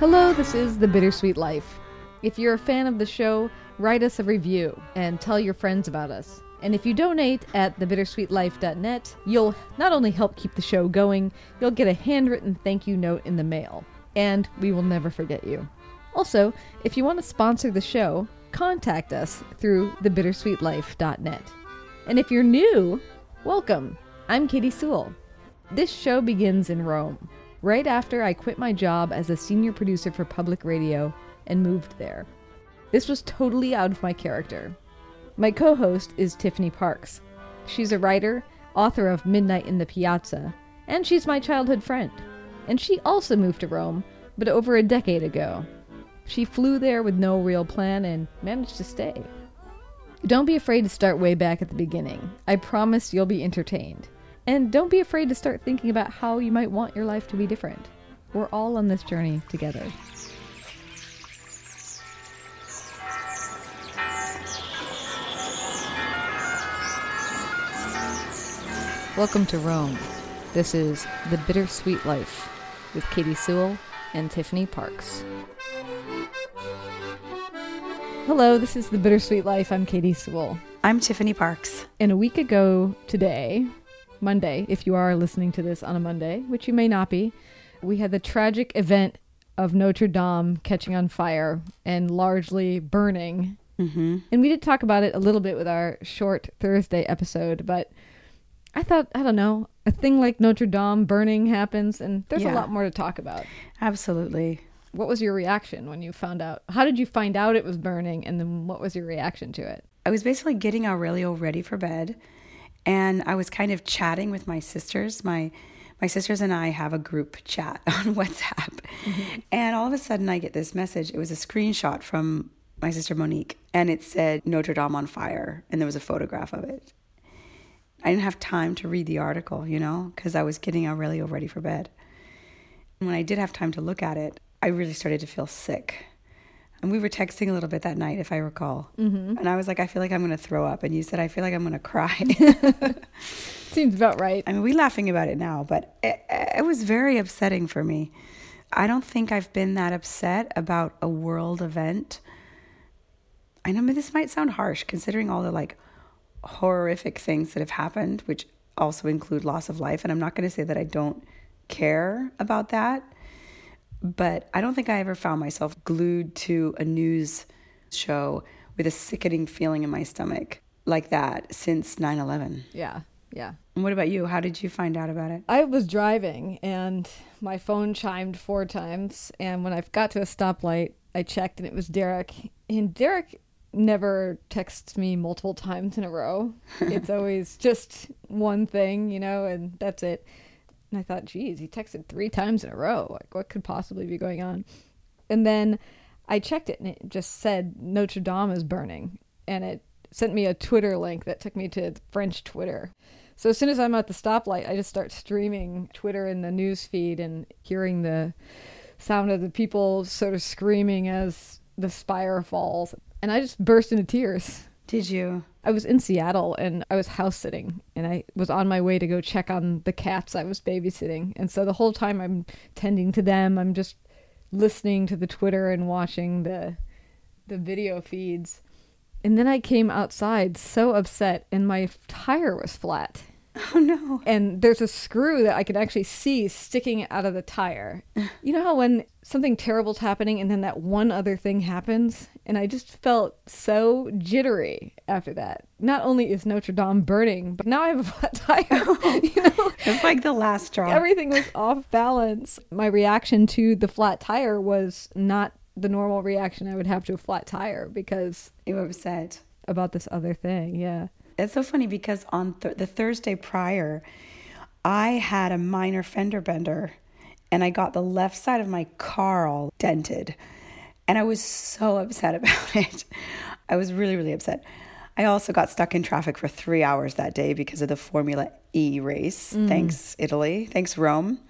Hello, this is The Bittersweet Life. If you're a fan of the show, write us a review and tell your friends about us. And if you donate at thebittersweetlife.net, you'll not only help keep the show going, you'll get a handwritten thank you note in the mail. And we will never forget you. Also, if you want to sponsor the show, contact us through thebittersweetlife.net. And if you're new, welcome. I'm Katy Sewall. This show begins in Rome, right after I quit my job as a senior producer for public radio and moved there. This was totally out of my character. My co host is Tiffany Parks. She's a writer, author of Midnight in the Piazza, and she's my childhood friend. And she also moved to Rome, but over a decade ago. She flew there with no real plan and managed to stay. Don't be afraid to start way back at the beginning. I promise you'll be entertained. And don't be afraid to start thinking about how you might want your life to be different. We're all on this journey together. Welcome to Rome. This is The Bittersweet Life with Katy Sewall and Tiffany Parks. Hello, this is The Bittersweet Life. I'm Katy Sewall. I'm Tiffany Parks. And a week ago today, Monday, if you are listening to this on a Monday, which you may not be, we had the tragic event of Notre Dame catching on fire and largely burning. Mm-hmm. And we did talk about it a little bit with our short Thursday episode, but I thought, I don't know, a thing like Notre Dame burning happens, and there's a lot more to talk about. Absolutely. What was your reaction when you found out? How did you find out it was burning, and then what was your reaction to it? I was basically getting Aurelio ready for bed, and I was kind of chatting with my sisters. My my sisters and I have a group chat on WhatsApp, mm-hmm. and all of a sudden I get this message. It was a screenshot from my sister Monique, and it said Notre Dame on fire, and there was a photograph of it. I didn't have time to read the article, you know, because I was getting Aurelio ready for bed. And when I did have time to look at it, I really started to feel sick. And we were texting a little bit that night, if I recall. Mm-hmm. And I was like, I feel like I'm going to throw up. And you said, I feel like I'm going to cry. Seems about right. I mean, we're laughing about it now, but it, it was very upsetting for me. I don't think I've been that upset about a world event. I know this might sound harsh considering all the like horrific things that have happened, which also include loss of life. And I'm not going to say that I don't care about that, but I don't think I ever found myself glued to a news show with a sickening feeling in my stomach like that since 9 11. Yeah, yeah. And what about you? How did you find out about it? I was driving and my phone chimed four times. And when I got to a stoplight, I checked and it was Derek. And Derek never texts me multiple times in a row. it's always just one thing, you know, and that's it. And I thought, geez, he texted three times in a row. Like, what could possibly be going on? And then I checked it and it just said Notre Dame is burning. And it sent me a Twitter link that took me to French Twitter. So as soon as I'm at the stoplight, I just start streaming Twitter in the news feed and hearing the sound of the people sort of screaming as the spire falls. And I just burst into tears. Did you? I was in Seattle and I was house sitting and I was on my way to go check on the cats I was babysitting. And so the whole time I'm tending to them, I'm just listening to the Twitter and watching the the video feeds. And then I came outside so upset and my tire was flat. Oh no. And there's a screw that I can actually see sticking out of the tire. You know how when something terrible's happening and then that one other thing happens? And I just felt so jittery after that. Not only is Notre Dame burning, but now I have a flat tire. Oh. you know? It's like the last straw. Everything was off balance. My reaction to the flat tire was not the normal reaction I would have to a flat tire because you were upset. about this other thing. Yeah. It's so funny because on th- the Thursday prior, I had a minor fender bender and I got the left side of my car all dented. And I was so upset about it. I was really, really upset. I also got stuck in traffic for three hours that day because of the Formula E race. Mm. Thanks, Italy. Thanks, Rome.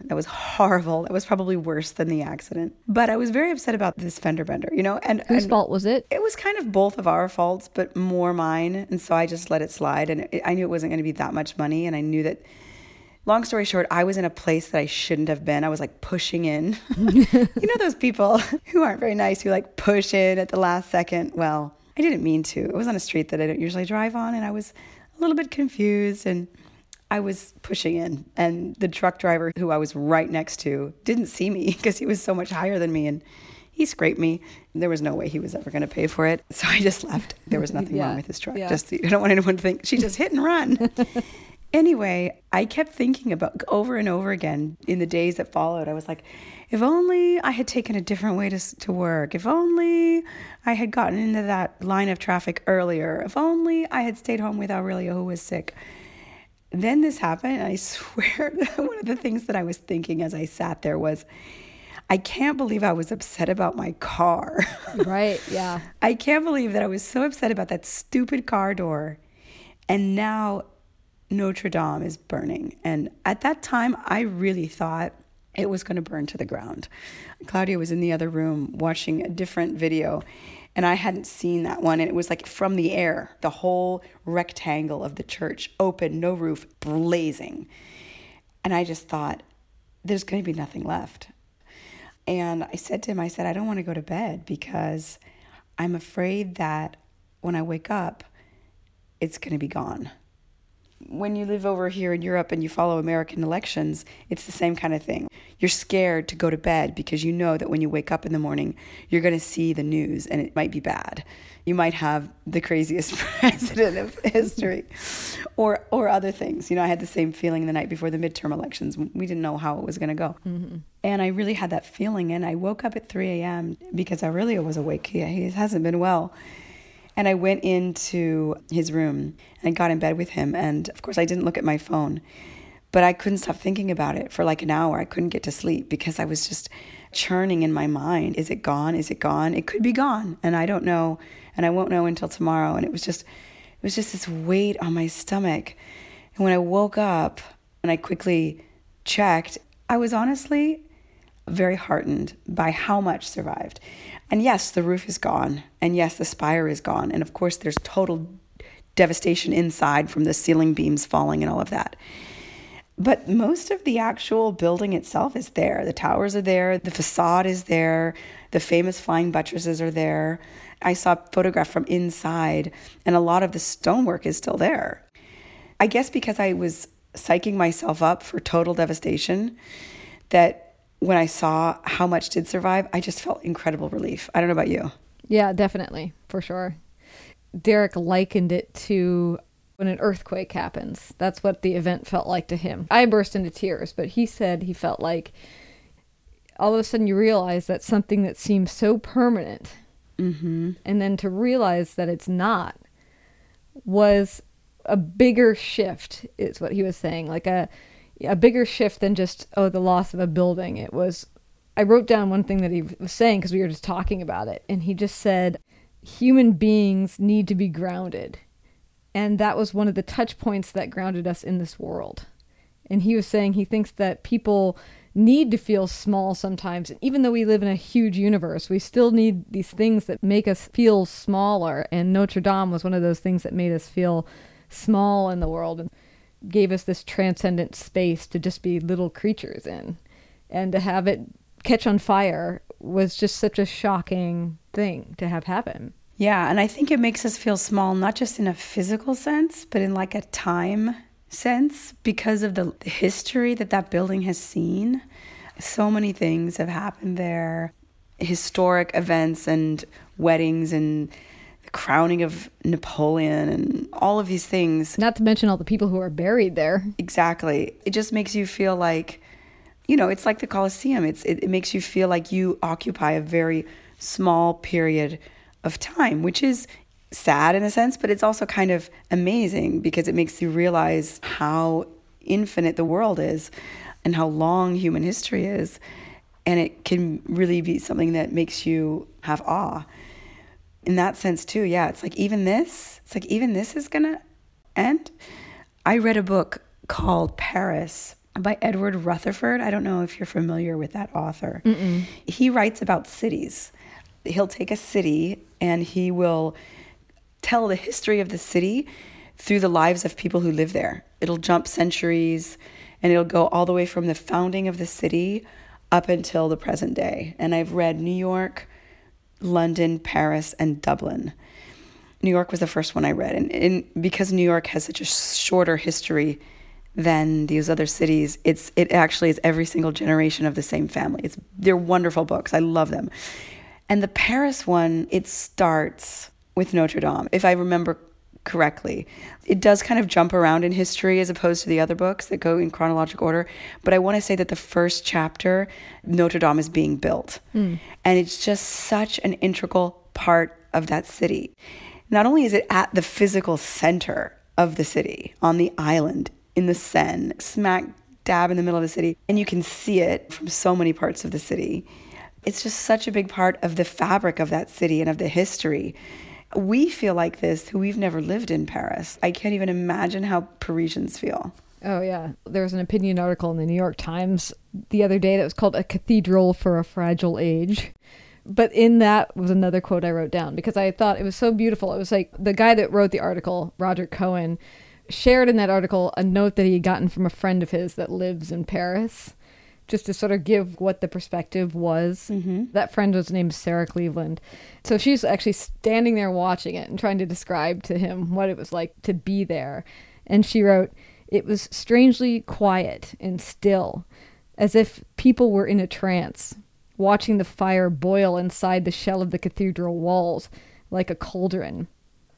That was horrible. That was probably worse than the accident. But I was very upset about this fender bender, you know? And, Whose and fault was it? it was kind of both of our faults, but more mine. And so I just let it slide. And it, I knew it wasn't going to be that much money. And I knew that long story short, I was in a place that I shouldn't have been. I was like pushing in. you know those people who aren't very nice who like push in at the last second? Well, I didn't mean to. It was on a street that I don't usually drive on and I was a little bit confused and I was pushing in and the truck driver who I was right next to didn't see me because he was so much higher than me and he scraped me. There was no way he was ever going to pay for it. So I just left. There was nothing yeah. wrong with his truck. Yeah. Just I don't want anyone to think she just hit and run. Anyway, I kept thinking about over and over again in the days that followed. I was like, if only I had taken a different way to, to work. If only I had gotten into that line of traffic earlier. If only I had stayed home with Aurelia, oh, who was sick. Then this happened, and I swear one of the things that I was thinking as I sat there was, I can't believe I was upset about my car. Right, yeah. I can't believe that I was so upset about that stupid car door. And now Notre Dame is burning. And at that time, I really thought it was going to burn to the ground. Claudio was in the other room watching a different video, and I hadn't seen that one. And it was like from the air, the whole rectangle of the church, open, no roof, blazing. And I just thought, there's going to be nothing left. And I said to him, I said, I don't want to go to bed because I'm afraid that when I wake up, it's going to be gone when you live over here in Europe and you follow American elections, it's the same kind of thing. You're scared to go to bed because you know that when you wake up in the morning, you're going to see the news and it might be bad. You might have the craziest president of history or or other things. You know, I had the same feeling the night before the midterm elections. We didn't know how it was going to go. Mm-hmm. And I really had that feeling and I woke up at 3 a.m. because Aurelio was awake. He, he hasn't been well and I went into his room and got in bed with him. And of course, I didn't look at my phone, but I couldn't stop thinking about it for like an hour. I couldn't get to sleep because I was just churning in my mind. Is it gone? Is it gone? It could be gone. And I don't know. And I won't know until tomorrow. And it was just, it was just this weight on my stomach. And when I woke up and I quickly checked, I was honestly very heartened by how much survived. And yes, the roof is gone. And yes, the spire is gone. And of course, there's total devastation inside from the ceiling beams falling and all of that. But most of the actual building itself is there. The towers are there, the facade is there, the famous flying buttresses are there. I saw a photograph from inside, and a lot of the stonework is still there. I guess because I was psyching myself up for total devastation, that when I saw how much did survive, I just felt incredible relief. I don't know about you. Yeah, definitely, for sure. Derek likened it to when an earthquake happens. That's what the event felt like to him. I burst into tears, but he said he felt like all of a sudden you realize that something that seems so permanent, mm-hmm. and then to realize that it's not, was a bigger shift, is what he was saying. Like a a bigger shift than just oh the loss of a building. It was I wrote down one thing that he was saying because we were just talking about it, and he just said human beings need to be grounded, and that was one of the touch points that grounded us in this world. And he was saying he thinks that people need to feel small sometimes. And Even though we live in a huge universe, we still need these things that make us feel smaller. And Notre Dame was one of those things that made us feel small in the world. And gave us this transcendent space to just be little creatures in. And to have it catch on fire was just such a shocking thing to have happen. Yeah, and I think it makes us feel small, not just in a physical sense, but in like a time sense because of the history that that building has seen. So many things have happened there historic events and weddings and crowning of Napoleon and all of these things. Not to mention all the people who are buried there. Exactly. It just makes you feel like, you know, it's like the Colosseum. It's it, it makes you feel like you occupy a very small period of time, which is sad in a sense, but it's also kind of amazing because it makes you realize how infinite the world is and how long human history is. And it can really be something that makes you have awe in that sense too yeah it's like even this it's like even this is gonna end. I read a book called paris by edward rutherfurd. I don't know if you're familiar with that author. Mm-mm. he writes about cities. He'll take a city and he will tell the history of the city through the lives of people who live there. It'll jump centuries and it'll go all the way from the founding of the city up until the present day. And I've read New York, London, Paris, and Dublin. New York was the first one I read, and, and because New York has such a shorter history than these other cities, it's it actually is every single generation of the same family. It's they're wonderful books. I love them. And the Paris one, it starts with Notre Dame, if I remember correctly. It does kind of jump around in history as opposed to the other books that go in chronological order. But I want to say that the first chapter, Notre Dame is being built. Mm. And it's just such an integral part of that city. Not only is it at the physical center of the city, on the island, in the Seine, smack dab in the middle of the city, and you can see it from so many parts of the city. It's just such a big part of the fabric of that city and of the history. We feel like this who we've never lived in Paris. I can't even imagine how Parisians feel. Oh, yeah. There was an opinion article in the New York Times the other day that was called A Cathedral for a Fragile Age. But in that was another quote I wrote down because I thought it was so beautiful. It was like the guy that wrote the article, Roger Cohen, shared in that article a note that he had gotten from a friend of his that lives in Paris, just to sort of give what the perspective was. Mm-hmm. That friend was named Sarah Cleveland. So she's actually standing there watching it and trying to describe to him what it was like to be there. And she wrote, It was strangely quiet and still, as if people were in a trance watching the fire boil inside the shell of the cathedral walls like a cauldron.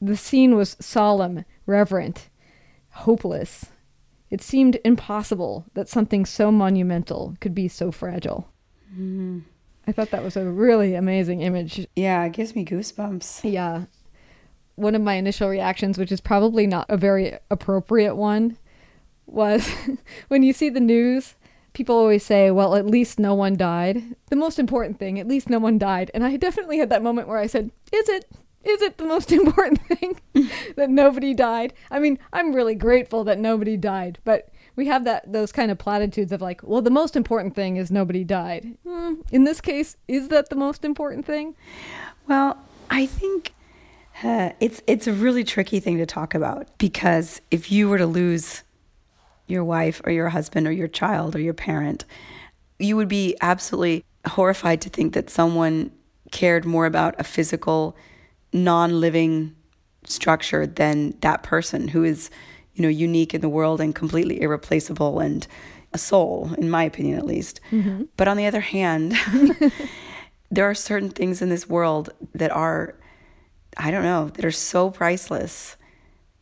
The scene was solemn, reverent, hopeless. It seemed impossible that something so monumental could be so fragile. Mm. I thought that was a really amazing image. Yeah, it gives me goosebumps. Yeah. One of my initial reactions, which is probably not a very appropriate one, was when you see the news people always say, well, at least no one died. The most important thing, at least no one died. And I definitely had that moment where I said, is it? Is it the most important thing that nobody died? I mean, I'm really grateful that nobody died, but we have that those kind of platitudes of like, well, the most important thing is nobody died. Hmm, in this case, is that the most important thing? Well, I think uh, it's it's a really tricky thing to talk about because if you were to lose your wife or your husband or your child or your parent, you would be absolutely horrified to think that someone cared more about a physical, non living structure than that person who is, you know, unique in the world and completely irreplaceable and a soul, in my opinion at least. Mm-hmm. But on the other hand, there are certain things in this world that are, I don't know, that are so priceless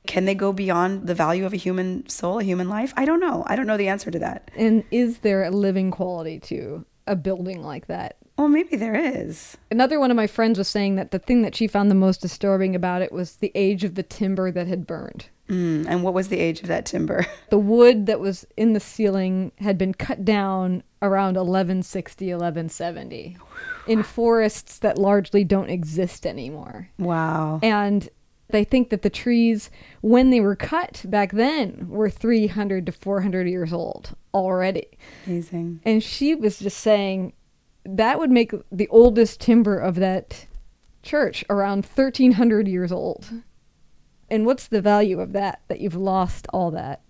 can they go beyond the value of a human soul, a human life? I don't know. I don't know the answer to that. And is there a living quality to a building like that? Well, maybe there is. Another one of my friends was saying that the thing that she found the most disturbing about it was the age of the timber that had burned. Mm, and what was the age of that timber? The wood that was in the ceiling had been cut down around 1160, 1170 in forests that largely don't exist anymore. Wow. And they think that the trees, when they were cut back then, were 300 to 400 years old already. Amazing. And she was just saying that would make the oldest timber of that church around 1300 years old. And what's the value of that, that you've lost all that?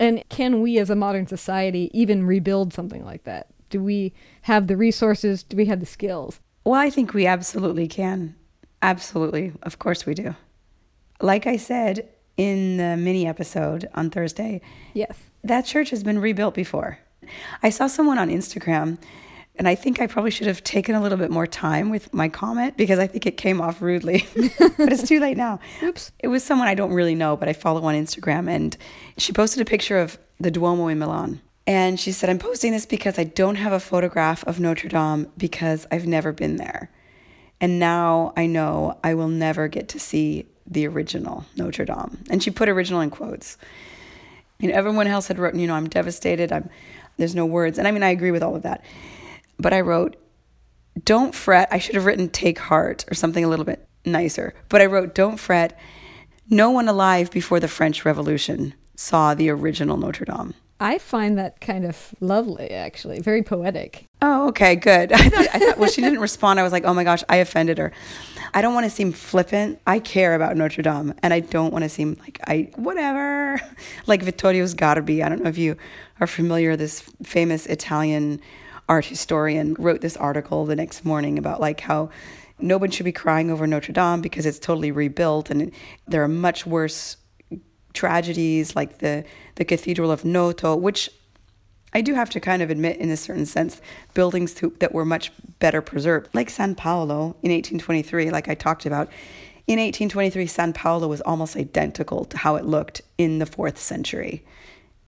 And can we as a modern society even rebuild something like that? Do we have the resources? Do we have the skills? Well, I think we absolutely can. Absolutely. Of course we do. Like I said in the mini episode on Thursday, yes. That church has been rebuilt before. I saw someone on Instagram and I think I probably should have taken a little bit more time with my comment because I think it came off rudely. but it's too late now. Oops. It was someone I don't really know, but I follow on Instagram and she posted a picture of the Duomo in Milan. And she said, I'm posting this because I don't have a photograph of Notre Dame because I've never been there. And now I know I will never get to see the original Notre Dame. And she put original in quotes. You know, everyone else had written, you know, I'm devastated. I'm there's no words. And I mean, I agree with all of that. But I wrote, don't fret. I should have written take heart or something a little bit nicer. But I wrote, don't fret. No one alive before the French Revolution saw the original Notre Dame. I find that kind of lovely, actually, very poetic. Oh, okay, good. I thought, I thought, well, she didn't respond. I was like, oh my gosh, I offended her. I don't want to seem flippant. I care about Notre Dame, and I don't want to seem like I whatever, like Vittorio Sgarbi. I don't know if you are familiar. With this famous Italian art historian wrote this article the next morning about like how no one should be crying over Notre Dame because it's totally rebuilt, and there are much worse tragedies like the the Cathedral of Noto, which I do have to kind of admit, in a certain sense, buildings to, that were much better preserved, like San Paolo in 1823, like I talked about. In 1823, San Paolo was almost identical to how it looked in the fourth century.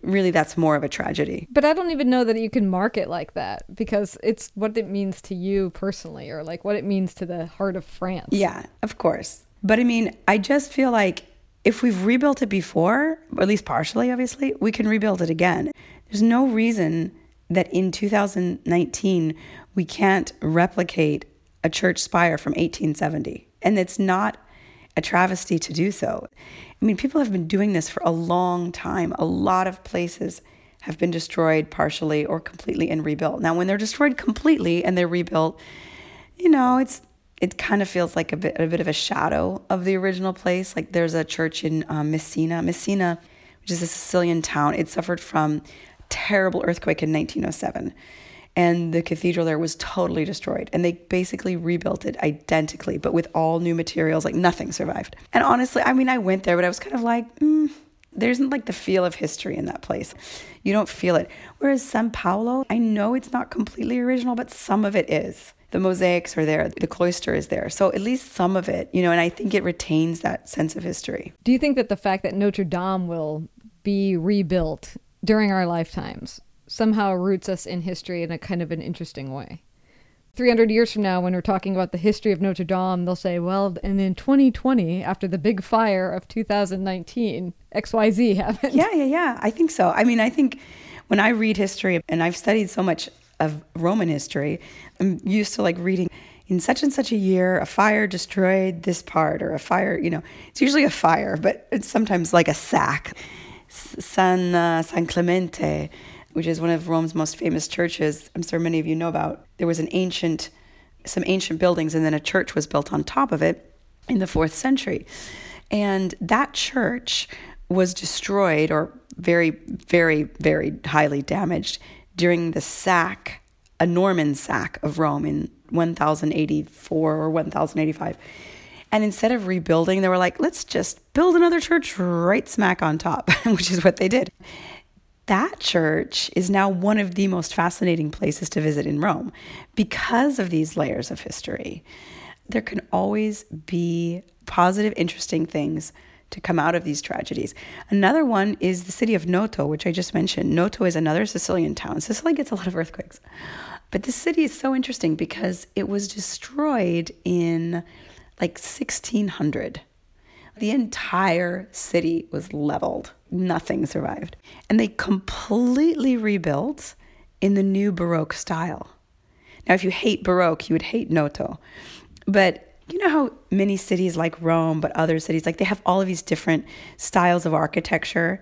Really, that's more of a tragedy. But I don't even know that you can mark it like that because it's what it means to you personally or like what it means to the heart of France. Yeah, of course. But I mean, I just feel like if we've rebuilt it before, or at least partially, obviously, we can rebuild it again. There's no reason that in 2019 we can't replicate a church spire from 1870. And it's not a travesty to do so. I mean, people have been doing this for a long time. A lot of places have been destroyed partially or completely and rebuilt. Now, when they're destroyed completely and they're rebuilt, you know, it's it kind of feels like a bit a bit of a shadow of the original place. Like there's a church in um, Messina, Messina, which is a Sicilian town. It suffered from terrible earthquake in 1907 and the cathedral there was totally destroyed. And they basically rebuilt it identically but with all new materials like nothing survived. And honestly i mean i went there but i was kind of like mm, there isn't like the feel of history in that place. You don't feel it. Whereas san paolo i know it's not completely original but some of it is. The mosaics are there. The cloister is there. So at least some of it you know and i think it retains that sense of history. Do you think that the fact that notre dame will be rebuilt during our lifetimes somehow roots us in history in a kind of an interesting way. 300 years from now, when we're talking about the history of Notre Dame, they'll say, well, and in 2020, after the big fire of 2019, XYZ happened. Yeah, yeah, yeah. I think so. I mean, I think when I read history, and I've studied so much of Roman history, I'm used to like reading in such and such a year, a fire destroyed this part, or a fire, you know, it's usually a fire, but it's sometimes like a sack. San uh, San Clemente, which is one of Rome's most famous churches. I'm sure many of you know about. There was an ancient, some ancient buildings, and then a church was built on top of it in the fourth century, and that church was destroyed or very, very, very highly damaged during the sack, a Norman sack of Rome in 1084 or 1085. And instead of rebuilding, they were like, let's just build another church right smack on top, which is what they did. That church is now one of the most fascinating places to visit in Rome because of these layers of history. There can always be positive, interesting things to come out of these tragedies. Another one is the city of Noto, which I just mentioned. Noto is another Sicilian town. Sicily gets a lot of earthquakes. But this city is so interesting because it was destroyed in like 1600. The entire city was leveled, nothing survived. And they completely rebuilt in the new Baroque style. Now, if you hate Baroque, you would hate Noto. But you know how many cities like Rome, but other cities, like they have all of these different styles of architecture.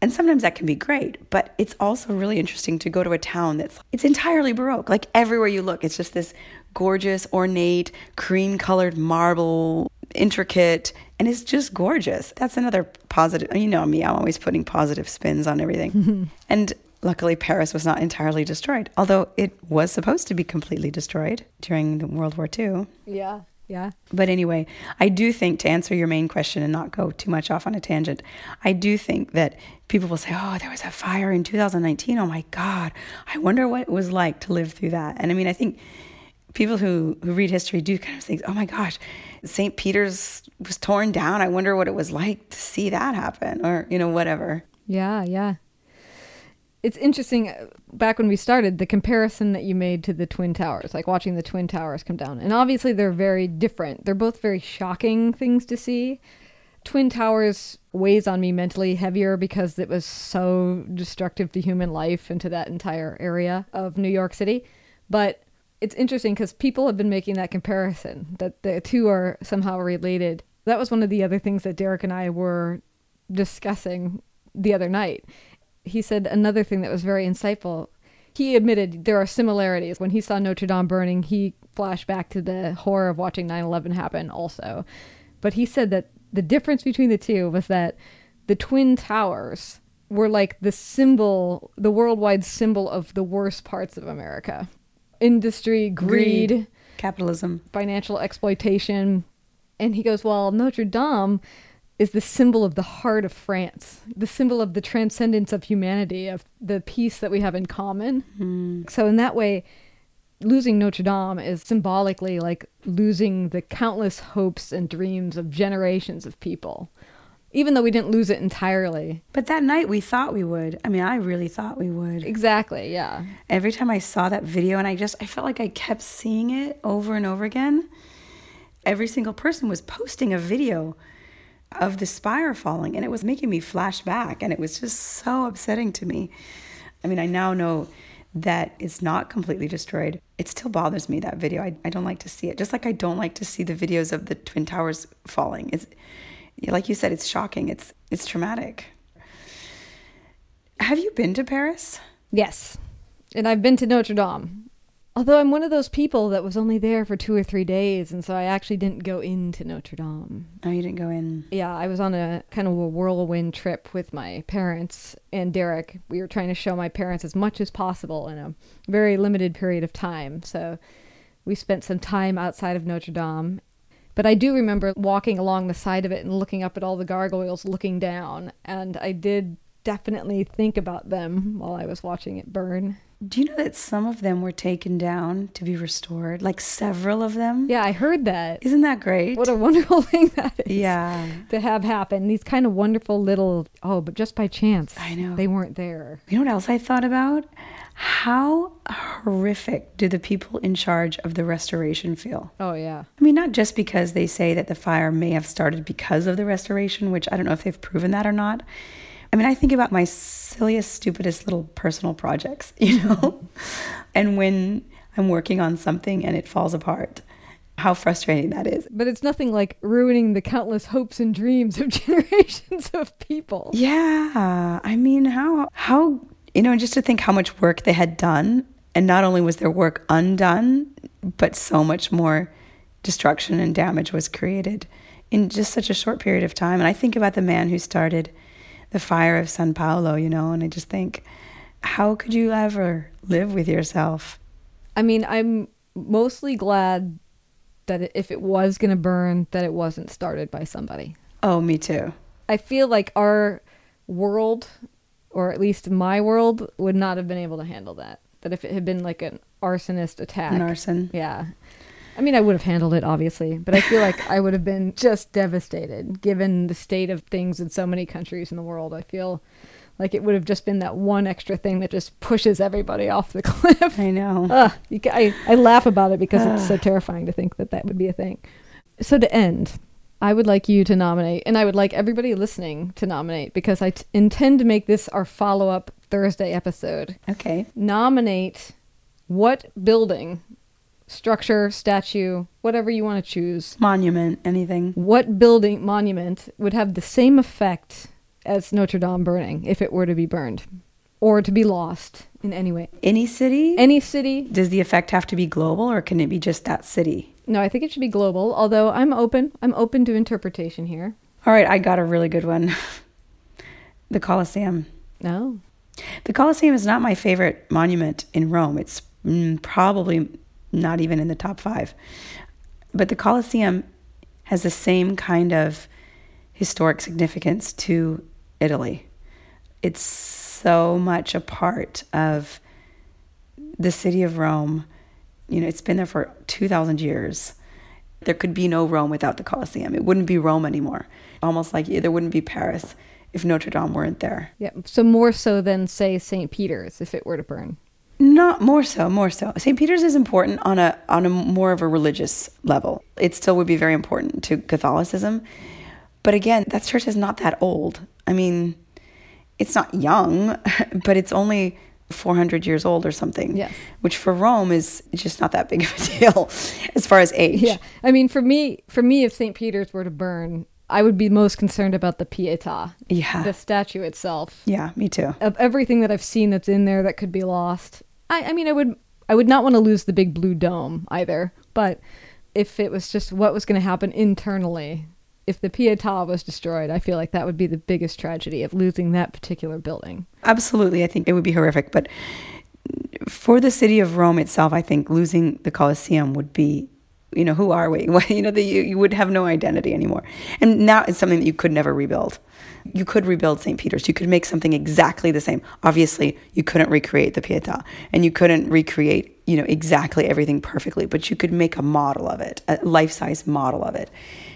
And sometimes that can be great, but it's also really interesting to go to a town that's it's entirely baroque. Like everywhere you look, it's just this gorgeous, ornate, cream colored marble, intricate, and it's just gorgeous. That's another positive. You know me, I'm always putting positive spins on everything. and luckily, Paris was not entirely destroyed, although it was supposed to be completely destroyed during the World War II. Yeah. Yeah. But anyway, I do think to answer your main question and not go too much off on a tangent, I do think that people will say, oh, there was a fire in 2019. Oh my God. I wonder what it was like to live through that. And I mean, I think people who, who read history do kind of think, oh my gosh, St. Peter's was torn down. I wonder what it was like to see that happen or, you know, whatever. Yeah, yeah. It's interesting. Uh, back when we started, the comparison that you made to the Twin Towers, like watching the Twin Towers come down. And obviously, they're very different. They're both very shocking things to see. Twin Towers weighs on me mentally heavier because it was so destructive to human life and to that entire area of New York City. But it's interesting because people have been making that comparison that the two are somehow related. That was one of the other things that Derek and I were discussing the other night. He said another thing that was very insightful. he admitted there are similarities. When he saw Notre Dame burning, he flashed back to the horror of watching 9 11 happen also. But he said that the difference between the two was that the Twin Towers were like the symbol, the worldwide symbol of the worst parts of America industry, greed, Greed. Capitalism. financial exploitation. And he goes, Well, Notre Dame is the symbol of the heart of France, the symbol of the transcendence of humanity, of the peace that we have in common. Hmm. So, in that way, losing Notre Dame is symbolically like losing the countless hopes and dreams of generations of people, even though we didn't lose it entirely. But that night we thought we would. I mean, I really thought we would. Exactly, yeah. Every time I saw that video and I just I felt like I kept seeing it over and over again. Every single person was posting a video of the spire falling and it was making me flash back and it was just so upsetting to me. I mean, I now know that it's not completely destroyed. It still bothers me that video. I, I don't like to see it. Just like I don't like to see the videos of the twin towers falling. It's like you said, it's shocking. It's it's traumatic. Have you been to Paris? Yes. And I've been to Notre Dame. Although I'm one of those people that was only there for two or three days, and so I actually didn't go into Notre Dame. Oh, you didn't go in. Yeah, I was on a kind of a whirlwind trip with my parents and Derek. We were trying to show my parents as much as possible in a very limited period of time. So we spent some time outside of Notre Dame. But I do remember walking along the side of it and looking up at all the gargoyles looking down. And I did definitely think about them while I was watching it burn. Do you know that some of them were taken down to be restored? Like several of them? Yeah, I heard that. Isn't that great? What a wonderful thing that is. yeah. To have happen. These kind of wonderful little, oh, but just by chance. I know. They weren't there. You know what else I thought about? How horrific do the people in charge of the restoration feel? Oh, yeah. I mean, not just because they say that the fire may have started because of the restoration, which I don't know if they've proven that or not. I mean, I think about my silliest, stupidest little personal projects, you know? and when I'm working on something and it falls apart, how frustrating that is. But it's nothing like ruining the countless hopes and dreams of generations of people. Yeah. I mean, how, how, you know, and just to think how much work they had done. And not only was their work undone, but so much more destruction and damage was created in just such a short period of time. And I think about the man who started the fire of San Paolo, you know, and I just think, how could you ever live with yourself? I mean, I'm mostly glad that if it was going to burn, that it wasn't started by somebody. Oh, me too. I feel like our world, or at least my world, would not have been able to handle that. That if it had been like an arsonist attack. An arson. Yeah. I mean, I would have handled it, obviously, but I feel like I would have been just devastated given the state of things in so many countries in the world. I feel like it would have just been that one extra thing that just pushes everybody off the cliff. I know. Ugh, I, I laugh about it because it's so terrifying to think that that would be a thing. So to end, I would like you to nominate, and I would like everybody listening to nominate because I t- intend to make this our follow up Thursday episode. Okay. Nominate what building, structure, statue, whatever you want to choose, Monument, anything. what building, monument would have the same effect as Notre Dame burning if it were to be burned or to be lost in any way. Any city? Any city Does the effect have to be global or can it be just that city? No, I think it should be global. Although I'm open. I'm open to interpretation here. All right, I got a really good one. the Colosseum. No. The Colosseum is not my favorite monument in Rome. It's mm, probably not even in the top five. But the Colosseum has the same kind of historic significance to Italy. It's so much a part of the city of Rome. You know, it's been there for 2,000 years. There could be no Rome without the Colosseum. It wouldn't be Rome anymore. Almost like there wouldn't be Paris if Notre Dame weren't there. Yeah. So more so than say St. Peter's if it were to burn. Not more so, more so. St. Peter's is important on a on a more of a religious level. It still would be very important to Catholicism. But again, that church is not that old. I mean, it's not young, but it's only 400 years old or something. Yes. Which for Rome is just not that big of a deal as far as age. Yeah. I mean, for me, for me, if St. Peter's were to burn, I would be most concerned about the Pietà, Yeah. the statue itself. yeah, me too. Of everything that I've seen that's in there that could be lost, I, I mean, I would I would not want to lose the big blue dome either. But if it was just what was going to happen internally, if the Pietà was destroyed, I feel like that would be the biggest tragedy of losing that particular building. Absolutely, I think it would be horrific. But for the city of Rome itself, I think losing the Colosseum would be, you know, who are we? you know, the, you, you would have no identity anymore. And now it's something that you could never rebuild. You could rebuild St. Peter's. You could make something exactly the same. Obviously, you couldn't recreate the Pietà, and you couldn't recreate, you know, exactly everything perfectly. But you could make a model of it, a life-size model of it.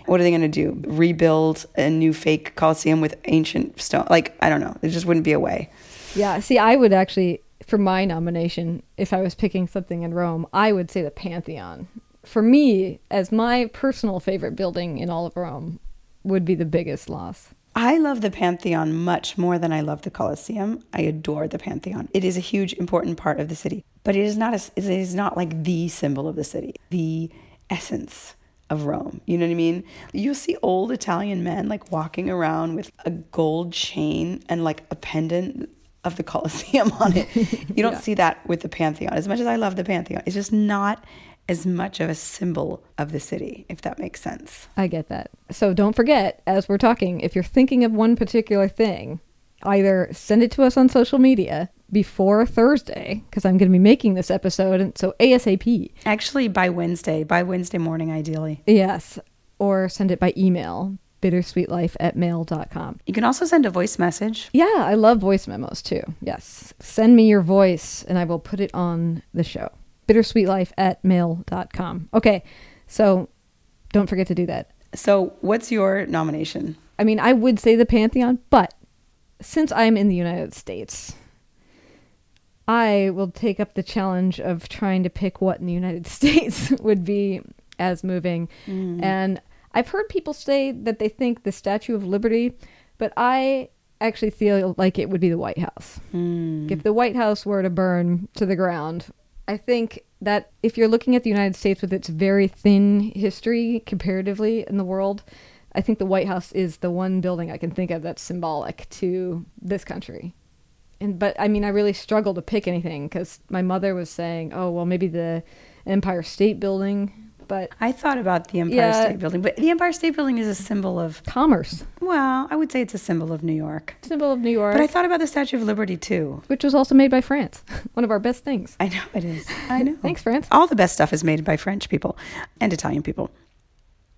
What are they going to do? Rebuild a new fake Colosseum with ancient stone? Like I don't know. There just wouldn't be a way. Yeah. See, I would actually for my nomination, if I was picking something in Rome, I would say the Pantheon. For me, as my personal favorite building in all of Rome, would be the biggest loss. I love the Pantheon much more than I love the Colosseum. I adore the Pantheon. It is a huge, important part of the city, but it is not. A, it is not like the symbol of the city, the essence of Rome. You know what I mean? You'll see old Italian men like walking around with a gold chain and like a pendant of the Colosseum on it. You don't yeah. see that with the Pantheon. As much as I love the Pantheon, it's just not as much of a symbol of the city, if that makes sense. I get that. So don't forget, as we're talking, if you're thinking of one particular thing, either send it to us on social media before Thursday, because I'm going to be making this episode, and so ASAP. Actually, by Wednesday, by Wednesday morning, ideally. Yes, or send it by email bittersweetlife at mail.com. You can also send a voice message. Yeah, I love voice memos too. Yes. Send me your voice and I will put it on the show. Bittersweetlife at mail.com. Okay, so don't forget to do that. So, what's your nomination? I mean, I would say the Pantheon, but since I'm in the United States, I will take up the challenge of trying to pick what in the United States would be as moving. Mm. And I've heard people say that they think the Statue of Liberty, but I actually feel like it would be the White House. Mm. If the White House were to burn to the ground, I think that if you're looking at the United States with its very thin history comparatively in the world, I think the White House is the one building I can think of that's symbolic to this country. And but I mean, I really struggle to pick anything because my mother was saying, "Oh, well, maybe the Empire State Building but I thought about the Empire yeah, State Building, but the Empire State Building is a symbol of commerce. Well, I would say it's a symbol of New York. Symbol of New York. But I thought about the Statue of Liberty too, which was also made by France. One of our best things. I know it is. I know. Thanks, France. All the best stuff is made by French people and Italian people.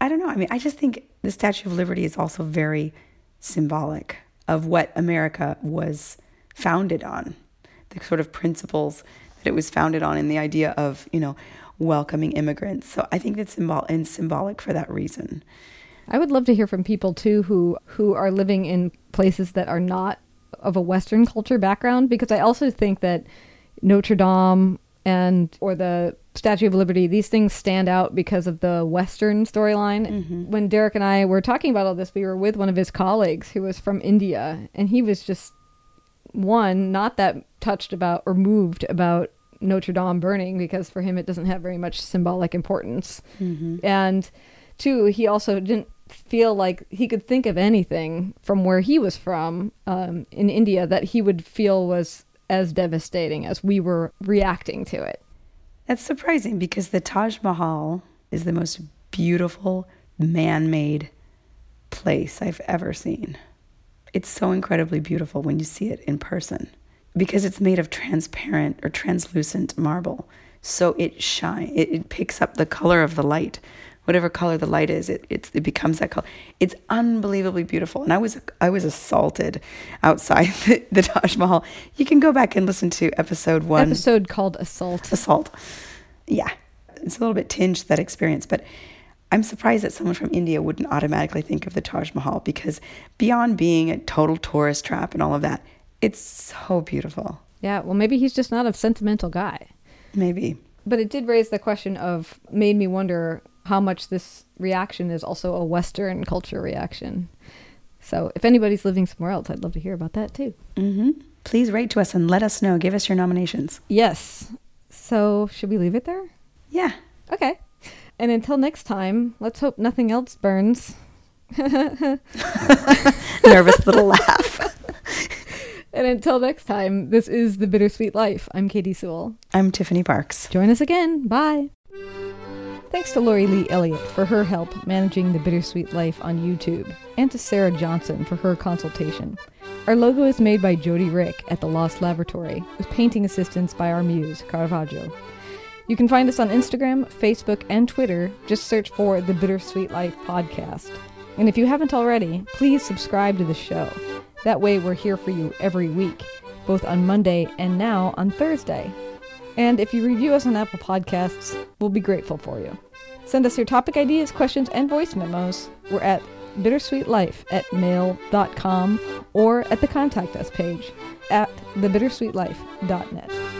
I don't know. I mean, I just think the Statue of Liberty is also very symbolic of what America was founded on, the sort of principles that it was founded on, and the idea of, you know, welcoming immigrants. So I think it's symbol and symbolic for that reason. I would love to hear from people too who who are living in places that are not of a Western culture background because I also think that Notre Dame and or the Statue of Liberty, these things stand out because of the Western storyline. Mm-hmm. When Derek and I were talking about all this, we were with one of his colleagues who was from India, and he was just one not that touched about or moved about Notre Dame burning because for him it doesn't have very much symbolic importance. Mm-hmm. And two, he also didn't feel like he could think of anything from where he was from um, in India that he would feel was as devastating as we were reacting to it. That's surprising because the Taj Mahal is the most beautiful man made place I've ever seen. It's so incredibly beautiful when you see it in person because it's made of transparent or translucent marble. So it shine it, it picks up the color of the light. Whatever color the light is, it it becomes that color. It's unbelievably beautiful. And I was I was assaulted outside the, the Taj Mahal. You can go back and listen to episode one. Episode called Assault. Assault. Yeah. It's a little bit tinged that experience, but I'm surprised that someone from India wouldn't automatically think of the Taj Mahal because beyond being a total tourist trap and all of that, it's so beautiful. Yeah, well, maybe he's just not a sentimental guy. Maybe. But it did raise the question of, made me wonder how much this reaction is also a Western culture reaction. So if anybody's living somewhere else, I'd love to hear about that too. Mm-hmm. Please write to us and let us know. Give us your nominations. Yes. So should we leave it there? Yeah. Okay. And until next time, let's hope nothing else burns. Nervous little laugh. And until next time, this is The Bittersweet Life. I'm Katy Sewall. I'm Tiffany Parks. Join us again. Bye. Thanks to Lori Lee Elliott for her help managing The Bittersweet Life on YouTube, and to Sarah Johnson for her consultation. Our logo is made by Jody Rick at the Lost Laboratory, with painting assistance by our muse, Caravaggio. You can find us on Instagram, Facebook, and Twitter. Just search for The Bittersweet Life Podcast. And if you haven't already, please subscribe to the show. That way, we're here for you every week, both on Monday and now on Thursday. And if you review us on Apple Podcasts, we'll be grateful for you. Send us your topic ideas, questions, and voice memos. We're at bittersweetlife at mail.com or at the contact us page at thebittersweetlife.net.